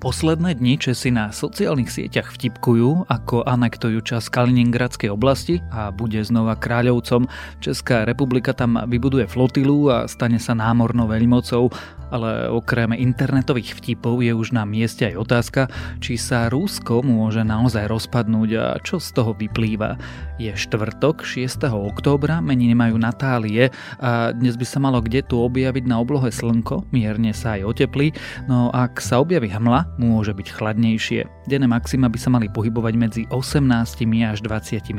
Posledné dni Česi na sociálnych sieťach vtipkujú, ako anektujú čas Kaliningradskej oblasti a bude znova kráľovcom. Česká republika tam vybuduje flotilu a stane sa námornou veľmocou, ale okrem internetových vtipov je už na mieste aj otázka, či sa Rusko môže naozaj rozpadnúť a čo z toho vyplýva. Je štvrtok, 6. októbra, meniny majú Natálie a dnes by sa malo kde tu objaviť na oblohe slnko, mierne sa aj oteplí, no ak sa objaví hmla, môže byť chladnejšie. Denné maxima by sa mali pohybovať medzi 18 až 23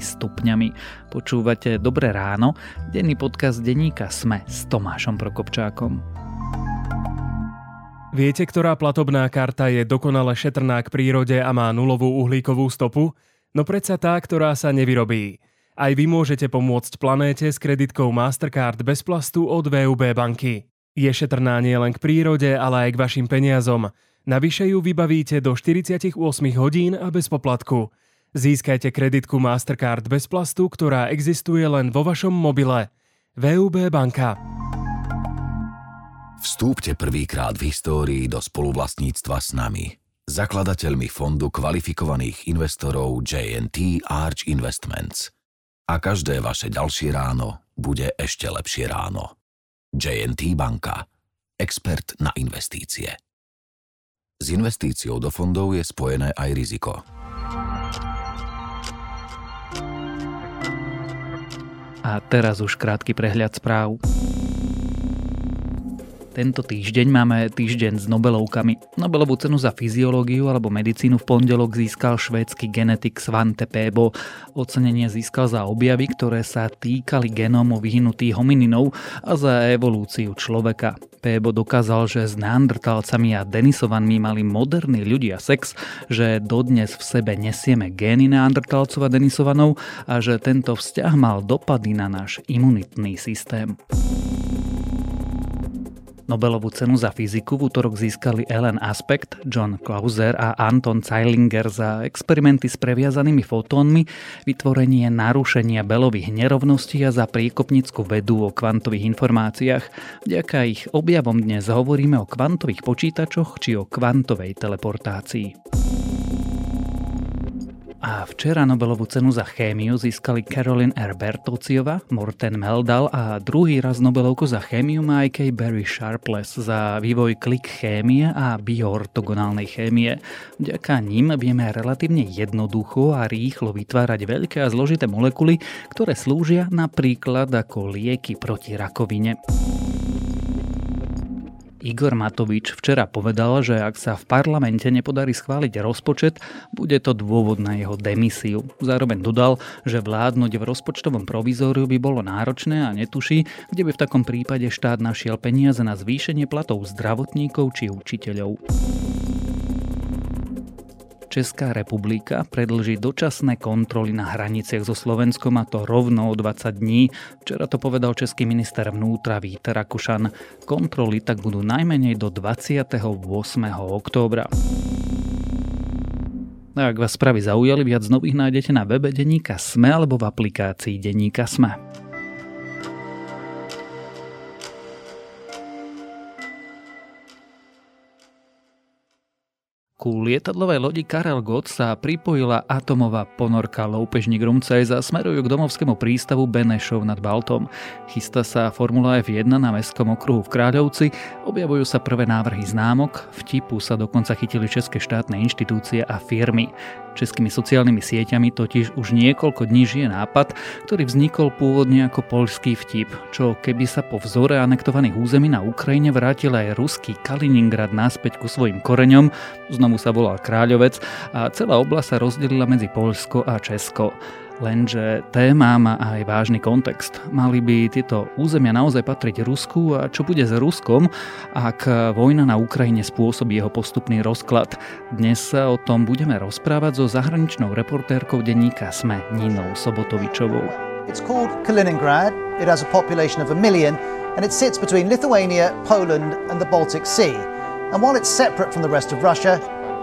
stupňami. Počúvate Dobré ráno, denný podcast denníka Sme s Tomášom Prokopčákom. Viete, ktorá platobná karta je dokonale šetrná k prírode a má nulovú uhlíkovú stopu? No predsa tá, ktorá sa nevyrobí. Aj vy môžete pomôcť planéte s kreditkou Mastercard bez plastu od VUB banky. Je šetrná nielen k prírode, ale aj k vašim peniazom. Navyše ju vybavíte do 48 hodín a bez poplatku. Získajte kreditku Mastercard bez plastu, ktorá existuje len vo vašom mobile. VUB banka. Vstúpte prvýkrát v histórii do spoluvlastníctva s nami, zakladateľmi fondu kvalifikovaných investorov JNT Arch Investments. A každé vaše ďalšie ráno bude ešte lepšie ráno. JNT banka. Expert na investície. S investíciou do fondov je spojené aj riziko. A teraz už krátky prehľad správ. Tento týždeň máme týždeň s Nobelovkami. Nobelovú cenu za fyziológiu alebo medicínu v pondelok získal švédsky genetik Svante Pébo. Ocenenie získal za objavy, ktoré sa týkali genómu vyhnutých homininov a za evolúciu človeka. Pébo dokázal, že s neandertalcami a denisovanmi mali moderní ľudia sex, že dodnes v sebe nesieme gény neandertalcov a denisovanov a že tento vzťah mal dopady na náš imunitný systém. Nobelovú cenu za fyziku v útorok získali Ellen Aspect, John Clauser a Anton Zeilinger za experimenty s previazanými fotónmi, vytvorenie narušenia belových nerovností a za priekopnickú vedu o kvantových informáciách. Vďaka ich objavom dnes hovoríme o kvantových počítačoch či o kvantovej teleportácii. A včera Nobelovú cenu za chémiu získali Carolyn R. Bertociova, Morten Meldal a druhý raz Nobelovku za chémiu má aj Kay Barry Sharpless za vývoj klik chémie a bioortogonálnej chémie. Vďaka ním vieme relatívne jednoducho a rýchlo vytvárať veľké a zložité molekuly, ktoré slúžia napríklad ako lieky proti rakovine. Igor Matovič včera povedal, že ak sa v parlamente nepodarí schváliť rozpočet, bude to dôvod na jeho demisiu. Zároveň dodal, že vládnuť v rozpočtovom provizóriu by bolo náročné a netuší, kde by v takom prípade štát našiel peniaze na zvýšenie platov zdravotníkov či učiteľov. Česká republika predlží dočasné kontroly na hraniciach so Slovenskom a to rovno o 20 dní. Včera to povedal český minister vnútra Víter Rakušan. Kontroly tak budú najmenej do 28. októbra. A ak vás správy zaujali, viac nových nájdete na webe Deníka Sme alebo v aplikácii Deníka Sme. Ku lietadlovej lodi Karel Gott sa pripojila atomová ponorka loupežník Rumcajs a smerujú k domovskému prístavu Benešov nad Baltom. Chystá sa Formula F1 na mestskom okruhu v Kráľovci, objavujú sa prvé návrhy známok, vtipu sa dokonca chytili české štátne inštitúcie a firmy. Českými sociálnymi sieťami totiž už niekoľko dní žije nápad, ktorý vznikol pôvodne ako poľský vtip, čo keby sa po vzore anektovaných území na Ukrajine vrátil aj ruský Kaliningrad naspäť ku svojim koreňom, znovu sa volal Kráľovec a celá oblasť sa rozdelila medzi Poľsko a Česko. Lenže téma má aj vážny kontext. Mali by tieto územia naozaj patriť Rusku a čo bude s Ruskom, ak vojna na Ukrajine spôsobí jeho postupný rozklad. Dnes sa o tom budeme rozprávať so zahraničnou reportérkou denníka SME Ninou Sobotovičovou. It's called Kaliningrad. It has a population of a million and it sits between Lithuania, Poland and the Baltic Sea. And while it's separate from the rest of Russia,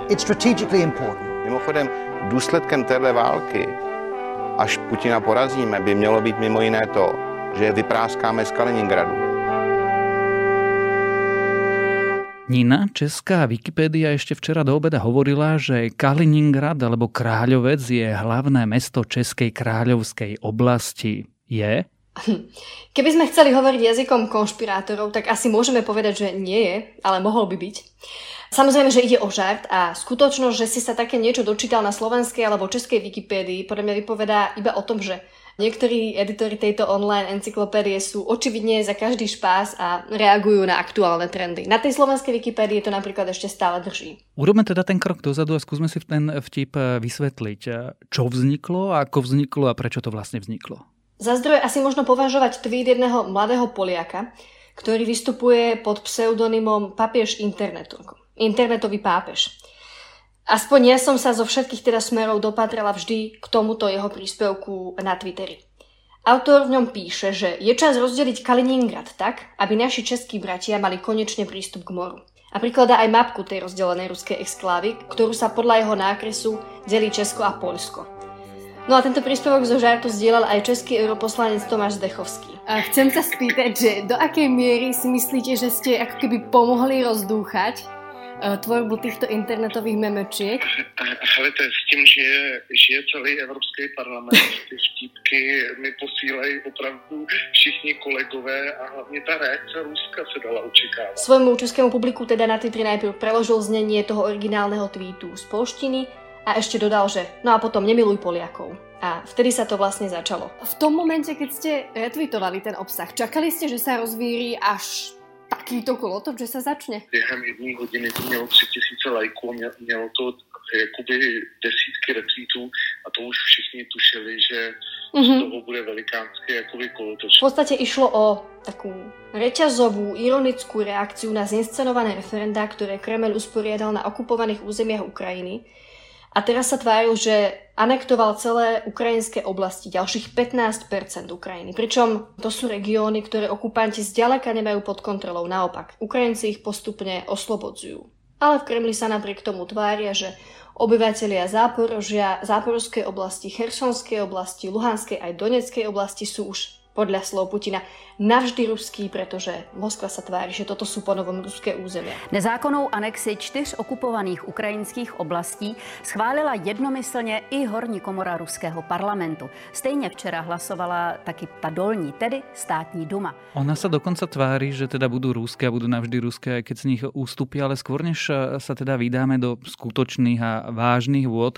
it's strategically important. Mimochodem, důsledkem téhle války až Putina porazíme, by mělo být mimo jiné to, že je vypráskáme z Kaliningradu. Nina, česká Wikipédia ešte včera do obeda hovorila, že Kaliningrad alebo Kráľovec je hlavné mesto Českej kráľovskej oblasti. Je? Keby sme chceli hovoriť jazykom konšpirátorov, tak asi môžeme povedať, že nie je, ale mohol by byť. Samozrejme, že ide o žart a skutočnosť, že si sa také niečo dočítal na slovenskej alebo českej Wikipédii, podľa mňa vypovedá iba o tom, že Niektorí editori tejto online encyklopédie sú očividne za každý špás a reagujú na aktuálne trendy. Na tej slovenskej Wikipédii to napríklad ešte stále drží. Urobme teda ten krok dozadu a skúsme si ten vtip vysvetliť. Čo vzniklo, ako vzniklo a prečo to vlastne vzniklo? Za zdroj asi možno považovať tweet jedného mladého Poliaka, ktorý vystupuje pod pseudonymom papiež internetu. Internetový pápež. Aspoň ja som sa zo všetkých teda smerov dopatrala vždy k tomuto jeho príspevku na Twitteri. Autor v ňom píše, že je čas rozdeliť Kaliningrad tak, aby naši českí bratia mali konečne prístup k moru. A prikladá aj mapku tej rozdelenej ruskej exklávy, ktorú sa podľa jeho nákresu delí Česko a Polsko. No a tento príspevok zo žartu zdieľal aj český europoslanec Tomáš Zdechovský. A chcem sa spýtať, že do akej miery si myslíte, že ste ako keby pomohli rozdúchať Eh, tvorbu týchto internetových memečiek? Helejte, s tím žije, žije celý Evropský parlament. Ty vtípky mi posílají opravdu všichni kolegové a hlavně ta reakce Ruska se dala očekávat. Svojmu českému publiku teda na Twitter najprv preložil znenie toho originálneho tweetu z polštiny a ešte dodal, že no a potom nemiluj Poliakov. A vtedy sa to vlastne začalo. V tom momente, keď ste retweetovali ten obsah, čakali ste, že sa rozvíri až takýto kolotoč, že sa začne? Během jedné hodiny to mělo tři tisíce lajků, mělo to jakoby desítky retweetů a to už všichni tušili, že mm-hmm. z toho bude velikánský jakoby kolotoč. V podstate išlo o takú reťazovú, ironickú reakciu na zinscenované referendá, ktoré Kreml usporiadal na okupovaných územiach Ukrajiny a teraz sa tváril, že anektoval celé ukrajinské oblasti, ďalších 15% Ukrajiny. Pričom to sú regióny, ktoré okupanti zďaleka nemajú pod kontrolou. Naopak, Ukrajinci ich postupne oslobodzujú. Ale v Kremli sa napriek tomu tvária, že obyvateľia Záporožia, Záporovskej oblasti, Chersonskej oblasti, Luhanskej aj Doneckej oblasti sú už podľa slov Putina navždy ruský, pretože Moskva sa tváří, že toto sú ponovom ruské územia. Nezákonnou anexi čtyř okupovaných ukrajinských oblastí schválila jednomyslně i horní komora ruského parlamentu. Stejně včera hlasovala taky ta dolní, tedy státní duma. Ona sa dokonca tvári, že teda budú ruské a budú navždy ruské, keď z nich ústupí, ale skôr než sa teda vydáme do skutočných a vážnych vôd,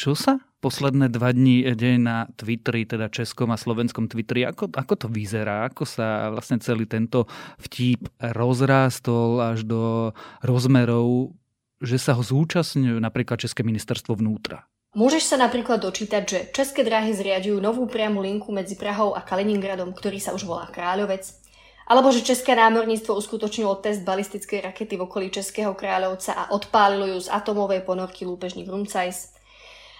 čo sa posledné dva dní deje na Twitteri, teda českom a slovenskom Twitteri. Ako, ako to vyzerá? Ako sa vlastne celý tento vtip rozrástol až do rozmerov, že sa ho zúčastňujú napríklad České ministerstvo vnútra? Môžeš sa napríklad dočítať, že České dráhy zriadujú novú priamu linku medzi Prahou a Kaliningradom, ktorý sa už volá Kráľovec, alebo že České námorníctvo uskutočnilo test balistickej rakety v okolí Českého kráľovca a odpálilo ju z atomovej ponorky lúpežník Rumcajs.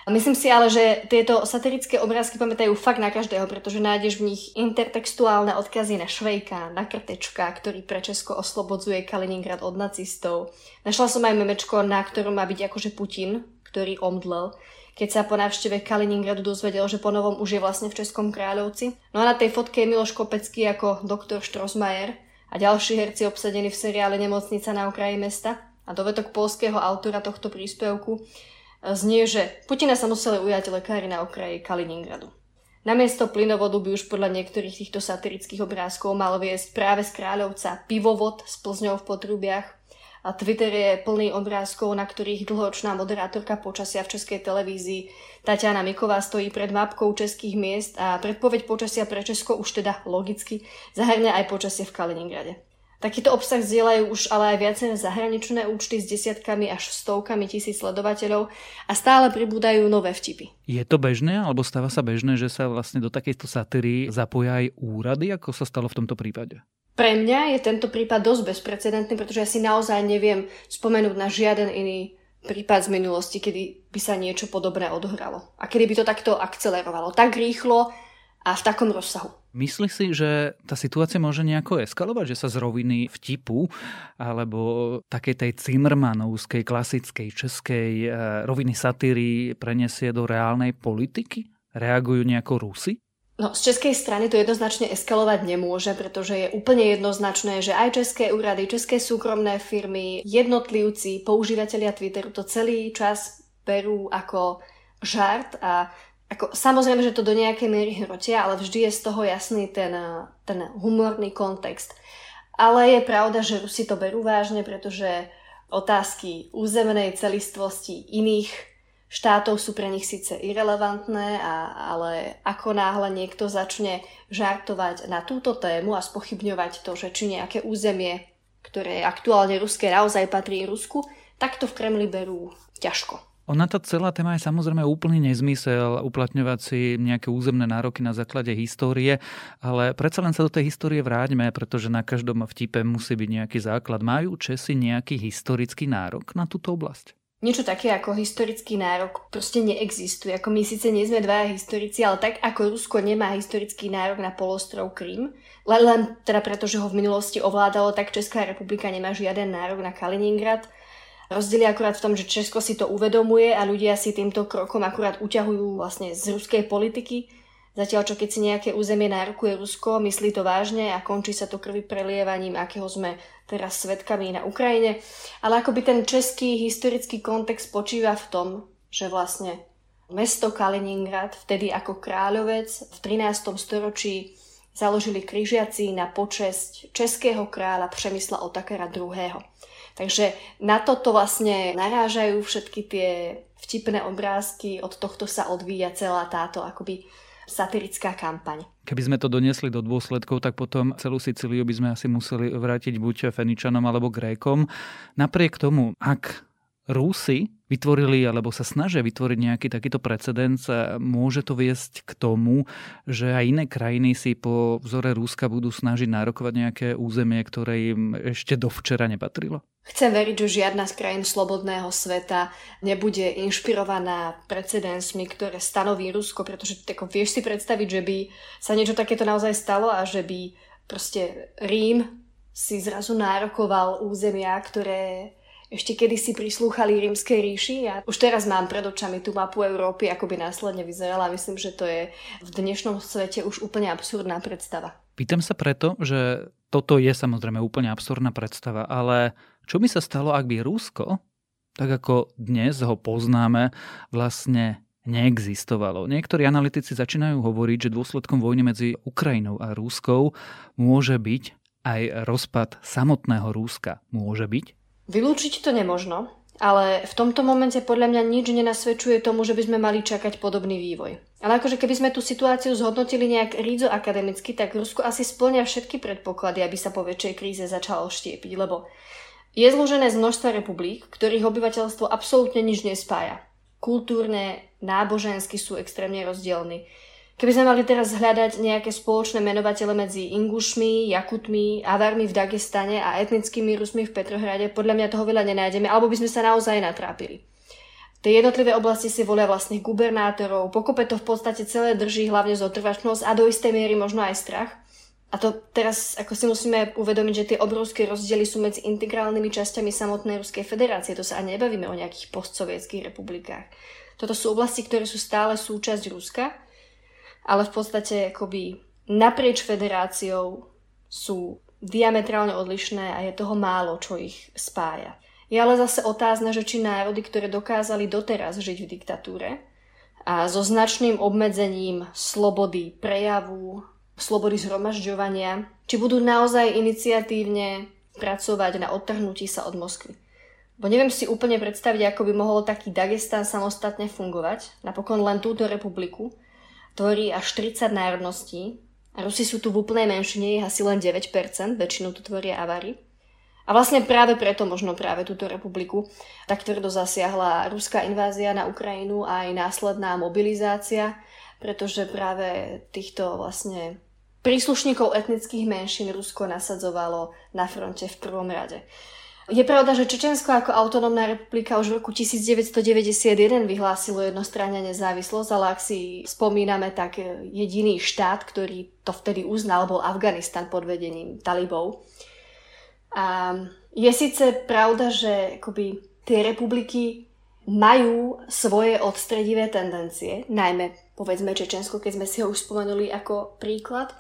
Myslím si ale, že tieto satirické obrázky pamätajú fakt na každého, pretože nájdeš v nich intertextuálne odkazy na Švejka, na Krtečka, ktorý pre Česko oslobodzuje Kaliningrad od nacistov. Našla som aj memečko, na ktorom má byť akože Putin, ktorý omdlel, keď sa po návšteve Kaliningradu dozvedel, že po novom už je vlastne v Českom kráľovci. No a na tej fotke je Miloš Kopecký ako doktor Strossmayer a ďalší herci obsadení v seriále Nemocnica na okraji mesta. A dovetok polského autora tohto príspevku znie, že Putina sa museli ujať lekári na okraji Kaliningradu. Namiesto plynovodu by už podľa niektorých týchto satirických obrázkov mal viesť práve z Kráľovca pivovod s plzňou v potrubiach. A Twitter je plný obrázkov, na ktorých dlhoročná moderátorka počasia v českej televízii Tatiana Miková stojí pred mapkou českých miest a predpoveď počasia pre Česko už teda logicky zahrňa aj počasie v Kaliningrade. Takýto obsah zdieľajú už ale aj viaceré zahraničné účty s desiatkami až stovkami tisíc sledovateľov a stále pribúdajú nové vtipy. Je to bežné, alebo stáva sa bežné, že sa vlastne do takejto satíry zapoja aj úrady, ako sa stalo v tomto prípade? Pre mňa je tento prípad dosť bezprecedentný, pretože ja si naozaj neviem spomenúť na žiaden iný prípad z minulosti, kedy by sa niečo podobné odohralo. A kedy by to takto akcelerovalo. Tak rýchlo a v takom rozsahu. Myslíš si, že tá situácia môže nejako eskalovať, že sa z roviny vtipu alebo takej tej cimrmanovskej, klasickej českej e, roviny satíry prenesie do reálnej politiky? Reagujú nejako Rusy? No, z českej strany to jednoznačne eskalovať nemôže, pretože je úplne jednoznačné, že aj české úrady, české súkromné firmy, jednotlivci, používateľia Twitteru to celý čas berú ako žart a ako, samozrejme, že to do nejakej miery hrotia, ale vždy je z toho jasný ten, ten humorný kontext. Ale je pravda, že Rusi to berú vážne, pretože otázky územnej celistvosti iných štátov sú pre nich síce irrelevantné, a, ale ako náhle niekto začne žartovať na túto tému a spochybňovať to, že či nejaké územie, ktoré je aktuálne ruské, naozaj patrí Rusku, tak to v Kremli berú ťažko. Ona tá celá téma je samozrejme úplný nezmysel uplatňovať si nejaké územné nároky na základe histórie, ale predsa len sa do tej histórie vráťme, pretože na každom vtipe musí byť nejaký základ. Majú Česi nejaký historický nárok na túto oblasť? niečo také ako historický nárok proste neexistuje. Ako my síce nie sme dvaja historici, ale tak ako Rusko nemá historický nárok na polostrov Krym, len, len teda preto, že ho v minulosti ovládalo, tak Česká republika nemá žiaden nárok na Kaliningrad. Rozdiel je akurát v tom, že Česko si to uvedomuje a ľudia si týmto krokom akurát uťahujú vlastne z ruskej politiky Zatiaľ, čo keď si nejaké územie nárokuje Rusko, myslí to vážne a končí sa to krvi prelievaním, akého sme teraz svetkami na Ukrajine. Ale akoby ten český historický kontext počíva v tom, že vlastne mesto Kaliningrad, vtedy ako kráľovec v 13. storočí založili križiaci na počesť českého kráľa Přemysla Otakara II. Takže na toto vlastne narážajú všetky tie vtipné obrázky, od tohto sa odvíja celá táto akoby satirická kampaň. Keby sme to doniesli do dôsledkov, tak potom celú Sicíliu by sme asi museli vrátiť buď Feničanom alebo Grékom. Napriek tomu, ak Rúsi vytvorili alebo sa snažia vytvoriť nejaký takýto precedens, môže to viesť k tomu, že aj iné krajiny si po vzore Rúska budú snažiť nárokovať nejaké územie, ktoré im ešte dovčera nepatrilo? Chcem veriť, že žiadna z krajín slobodného sveta nebude inšpirovaná precedensmi, ktoré stanoví Rusko, pretože tako, vieš si predstaviť, že by sa niečo takéto naozaj stalo a že by proste Rím si zrazu nárokoval územia, ktoré ešte kedysi prislúchali rímskej ríši. Ja už teraz mám pred očami tú mapu Európy, ako by následne vyzerala. Myslím, že to je v dnešnom svete už úplne absurdná predstava. Pýtam sa preto, že toto je samozrejme úplne absurdná predstava, ale čo by sa stalo, ak by Rusko, tak ako dnes ho poznáme, vlastne neexistovalo. Niektorí analytici začínajú hovoriť, že dôsledkom vojny medzi Ukrajinou a Rúskou môže byť aj rozpad samotného Rúska. Môže byť? Vylúčiť to nemožno, ale v tomto momente podľa mňa nič nenasvedčuje tomu, že by sme mali čakať podobný vývoj. Ale akože keby sme tú situáciu zhodnotili nejak rídzo akademicky, tak Rusko asi splňa všetky predpoklady, aby sa po väčšej kríze začalo štiepiť, lebo je zložené z množstva republik, ktorých obyvateľstvo absolútne nič nespája. Kultúrne, nábožensky sú extrémne rozdielni. Keby sme mali teraz hľadať nejaké spoločné menovatele medzi Ingušmi, Jakutmi, Avarmi v Dagestane a etnickými Rusmi v Petrohrade, podľa mňa toho veľa nenájdeme, alebo by sme sa naozaj natrápili. Tie jednotlivé oblasti si volia vlastných gubernátorov, pokope to v podstate celé drží hlavne zotrvačnosť a do istej miery možno aj strach. A to teraz ako si musíme uvedomiť, že tie obrovské rozdiely sú medzi integrálnymi časťami samotnej Ruskej federácie. To sa ani nebavíme o nejakých postsovietských republikách. Toto sú oblasti, ktoré sú stále súčasť Ruska ale v podstate akoby naprieč federáciou sú diametrálne odlišné a je toho málo, čo ich spája. Je ale zase otázne, že či národy, ktoré dokázali doteraz žiť v diktatúre a so značným obmedzením slobody prejavu, slobody zhromažďovania, či budú naozaj iniciatívne pracovať na odtrhnutí sa od Moskvy. Bo neviem si úplne predstaviť, ako by mohol taký Dagestan samostatne fungovať, napokon len túto republiku, tvorí až 30 národností. Rusi sú tu v úplnej menšine, je asi len 9%, väčšinu tu tvoria Avary. A vlastne práve preto možno práve túto republiku tak tvrdo zasiahla ruská invázia na Ukrajinu a aj následná mobilizácia, pretože práve týchto vlastne príslušníkov etnických menšín Rusko nasadzovalo na fronte v prvom rade. Je pravda, že Čečensko ako autonómna republika už v roku 1991 vyhlásilo jednostranne nezávislosť, ale ak si spomíname, tak jediný štát, ktorý to vtedy uznal, bol Afganistan pod vedením talibov. A je síce pravda, že akoby tie republiky majú svoje odstredivé tendencie, najmä povedzme Čečensko, keď sme si ho už spomenuli ako príklad,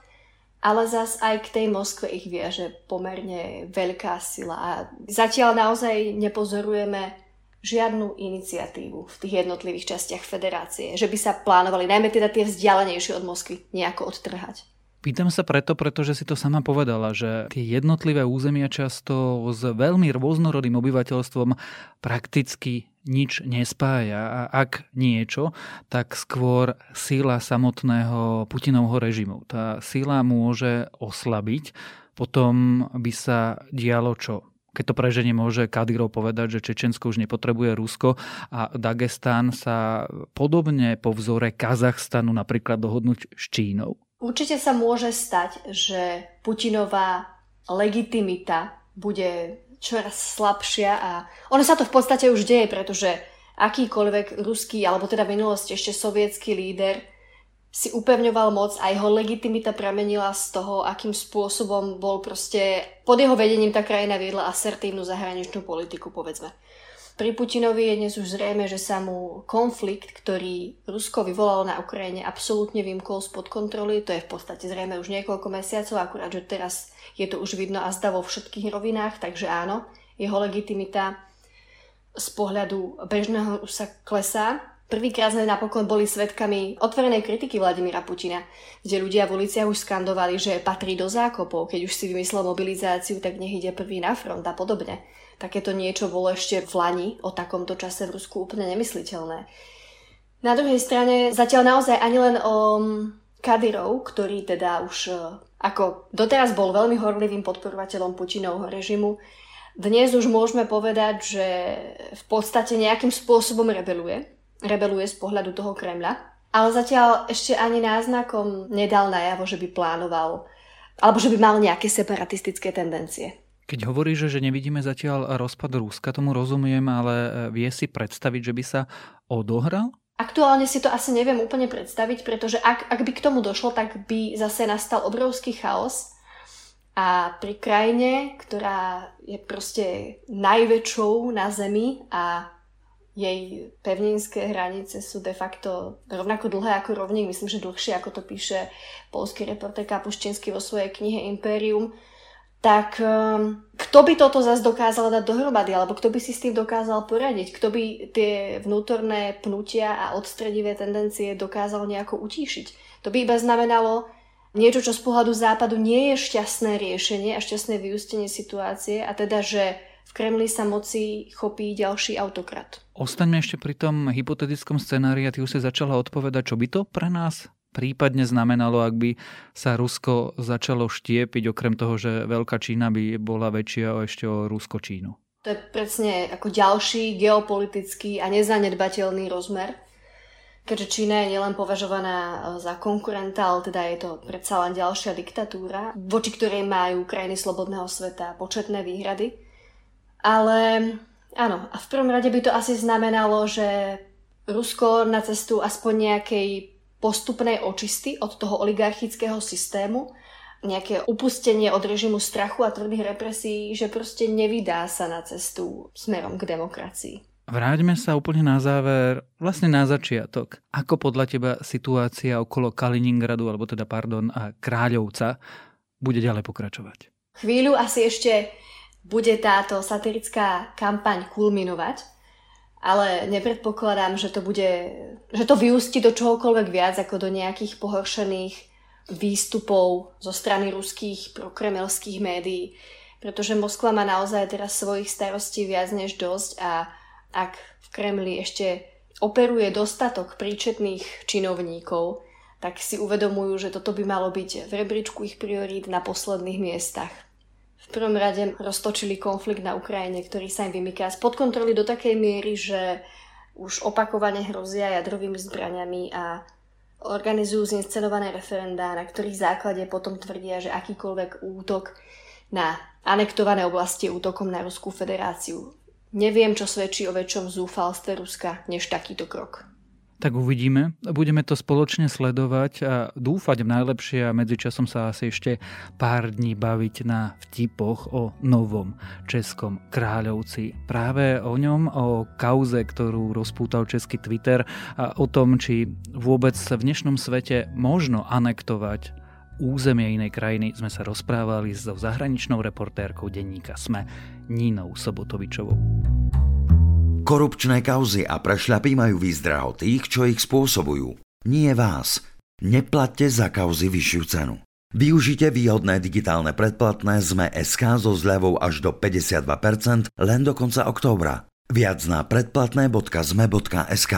ale zas aj k tej Moskve ich viaže pomerne veľká sila a zatiaľ naozaj nepozorujeme žiadnu iniciatívu v tých jednotlivých častiach federácie, že by sa plánovali, najmä teda tie vzdialenejšie od Moskvy, nejako odtrhať. Pýtam sa preto, pretože si to sama povedala, že tie jednotlivé územia často s veľmi rôznorodým obyvateľstvom prakticky nič nespája a ak niečo, tak skôr síla samotného Putinovho režimu. Tá síla môže oslabiť, potom by sa dialo čo? Keď to preženie môže Kadyrov povedať, že Čečensko už nepotrebuje Rusko a Dagestán sa podobne po vzore Kazachstanu napríklad dohodnúť s Čínou. Určite sa môže stať, že Putinová legitimita bude čoraz slabšia a ono sa to v podstate už deje, pretože akýkoľvek ruský, alebo teda v minulosti ešte sovietský líder si upevňoval moc a jeho legitimita premenila z toho, akým spôsobom bol proste pod jeho vedením tá krajina viedla asertívnu zahraničnú politiku, povedzme. Pri Putinovi je dnes už zrejme, že sa mu konflikt, ktorý Rusko vyvolalo na Ukrajine, absolútne vymkol spod kontroly. To je v podstate zrejme už niekoľko mesiacov, akurát, že teraz je to už vidno a zda vo všetkých rovinách, takže áno, jeho legitimita z pohľadu bežného sa klesá. Prvýkrát sme napokon boli svetkami otvorenej kritiky Vladimíra Putina, kde ľudia v uliciach už skandovali, že patrí do zákopov, keď už si vymyslel mobilizáciu, tak nech ide prvý na front a podobne. Takéto niečo bolo ešte v Lani o takomto čase v Rusku úplne nemysliteľné. Na druhej strane zatiaľ naozaj ani len o Kadyrov, ktorý teda už e, ako doteraz bol veľmi horlivým podporovateľom Putinovho režimu, dnes už môžeme povedať, že v podstate nejakým spôsobom rebeluje. Rebeluje z pohľadu toho Kremľa. Ale zatiaľ ešte ani náznakom nedal najavo, že by plánoval alebo že by mal nejaké separatistické tendencie. Keď hovoríš, že nevidíme zatiaľ rozpad Ruska, tomu rozumiem, ale e, vie si predstaviť, že by sa odohral? Aktuálne si to asi neviem úplne predstaviť, pretože ak, ak by k tomu došlo, tak by zase nastal obrovský chaos. A pri krajine, ktorá je proste najväčšou na Zemi a jej pevninské hranice sú de facto rovnako dlhé ako rovník, myslím, že dlhšie, ako to píše polský reporter Kapuščenský vo svojej knihe Imperium, tak um, kto by toto zase dokázal dať dohromady, alebo kto by si s tým dokázal poradiť, kto by tie vnútorné pnutia a odstredivé tendencie dokázal nejako utíšiť. To by iba znamenalo niečo, čo z pohľadu západu nie je šťastné riešenie a šťastné vyústenie situácie, a teda, že v Kremli sa moci chopí ďalší autokrat. Ostaňme ešte pri tom hypotetickom scenári a ty už si začala odpovedať, čo by to pre nás prípadne znamenalo, ak by sa Rusko začalo štiepiť, okrem toho, že Veľká Čína by bola väčšia ešte o Rusko-Čínu? To je presne ako ďalší geopolitický a nezanedbateľný rozmer, keďže Čína je nielen považovaná e, za konkurenta, ale teda je to predsa len ďalšia diktatúra, voči ktorej majú krajiny slobodného sveta početné výhrady. Ale áno, a v prvom rade by to asi znamenalo, že Rusko na cestu aspoň nejakej postupnej očisty od toho oligarchického systému, nejaké upustenie od režimu strachu a tvrdých represí, že proste nevydá sa na cestu smerom k demokracii. Vráťme sa úplne na záver, vlastne na začiatok. Ako podľa teba situácia okolo Kaliningradu, alebo teda, pardon, a Kráľovca bude ďalej pokračovať? Chvíľu asi ešte bude táto satirická kampaň kulminovať, ale nepredpokladám, že to bude, že to vyústi do čohokoľvek viac ako do nejakých pohoršených výstupov zo strany ruských prokremelských médií, pretože Moskva má naozaj teraz svojich starostí viac než dosť a ak v Kremli ešte operuje dostatok príčetných činovníkov, tak si uvedomujú, že toto by malo byť v rebríčku ich priorít na posledných miestach prvom rade roztočili konflikt na Ukrajine, ktorý sa im vymyká spod kontroly do takej miery, že už opakovane hrozia jadrovými zbraniami a organizujú zinscenované referendá, na ktorých základe potom tvrdia, že akýkoľvek útok na anektované oblasti útokom na Ruskú federáciu. Neviem, čo svedčí o väčšom zúfalstve Ruska, než takýto krok. Tak uvidíme. Budeme to spoločne sledovať a dúfať v najlepšie a medzičasom sa asi ešte pár dní baviť na vtipoch o novom českom kráľovci. Práve o ňom, o kauze, ktorú rozpútal český Twitter a o tom, či vôbec v dnešnom svete možno anektovať územie inej krajiny sme sa rozprávali so zahraničnou reportérkou denníka SME Nínou Sobotovičovou. Korupčné kauzy a prešľapy majú výzdraho tých, čo ich spôsobujú. Nie vás. Neplatte za kauzy vyššiu cenu. Využite výhodné digitálne predplatné ZME SK so zľavou až do 52% len do konca októbra. Viac na predplatné.zme.sk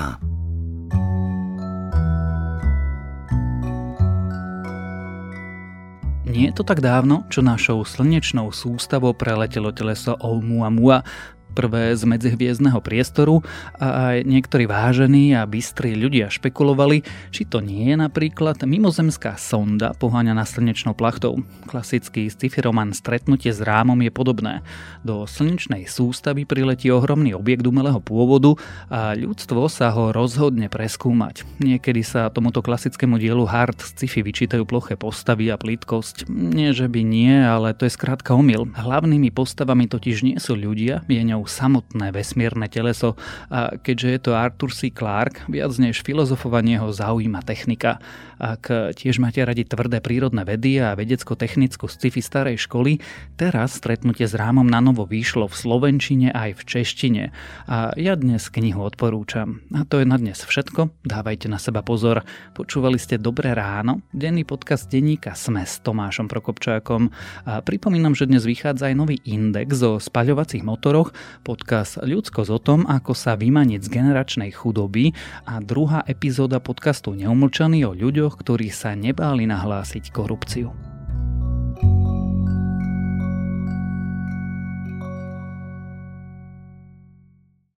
Nie je to tak dávno, čo našou slnečnou sústavou preletelo teleso Oumuamua, prvé z medzihviezdneho priestoru a aj niektorí vážení a bystrí ľudia špekulovali, či to nie je napríklad mimozemská sonda poháňaná slnečnou plachtou. Klasický sci-fi román Stretnutie s rámom je podobné. Do slnečnej sústavy priletí ohromný objekt umelého pôvodu a ľudstvo sa ho rozhodne preskúmať. Niekedy sa tomuto klasickému dielu hard sci-fi vyčítajú ploché postavy a plitkosť. Nie, že by nie, ale to je skrátka omyl. Hlavnými postavami totiž nie sú ľudia, je ňou ňou samotné vesmírne teleso a keďže je to Arthur C. Clarke, viac než filozofovanie ho zaujíma technika. Ak tiež máte radi tvrdé prírodné vedy a vedecko-technickú sci-fi starej školy, teraz stretnutie s rámom na novo vyšlo v slovenčine aj v češtine. A ja dnes knihu odporúčam. A to je na dnes všetko. Dávajte na seba pozor. Počúvali ste Dobré ráno, denný podcast denníka Sme s Tomášom Prokopčákom. A pripomínam, že dnes vychádza aj nový index o spaľovacích motoroch, podcast Ľudskosť o tom, ako sa vymaniť z generačnej chudoby a druhá epizóda podcastu Neumlčaný o ľuďoch, ktorí sa nebáli nahlásiť korupciu.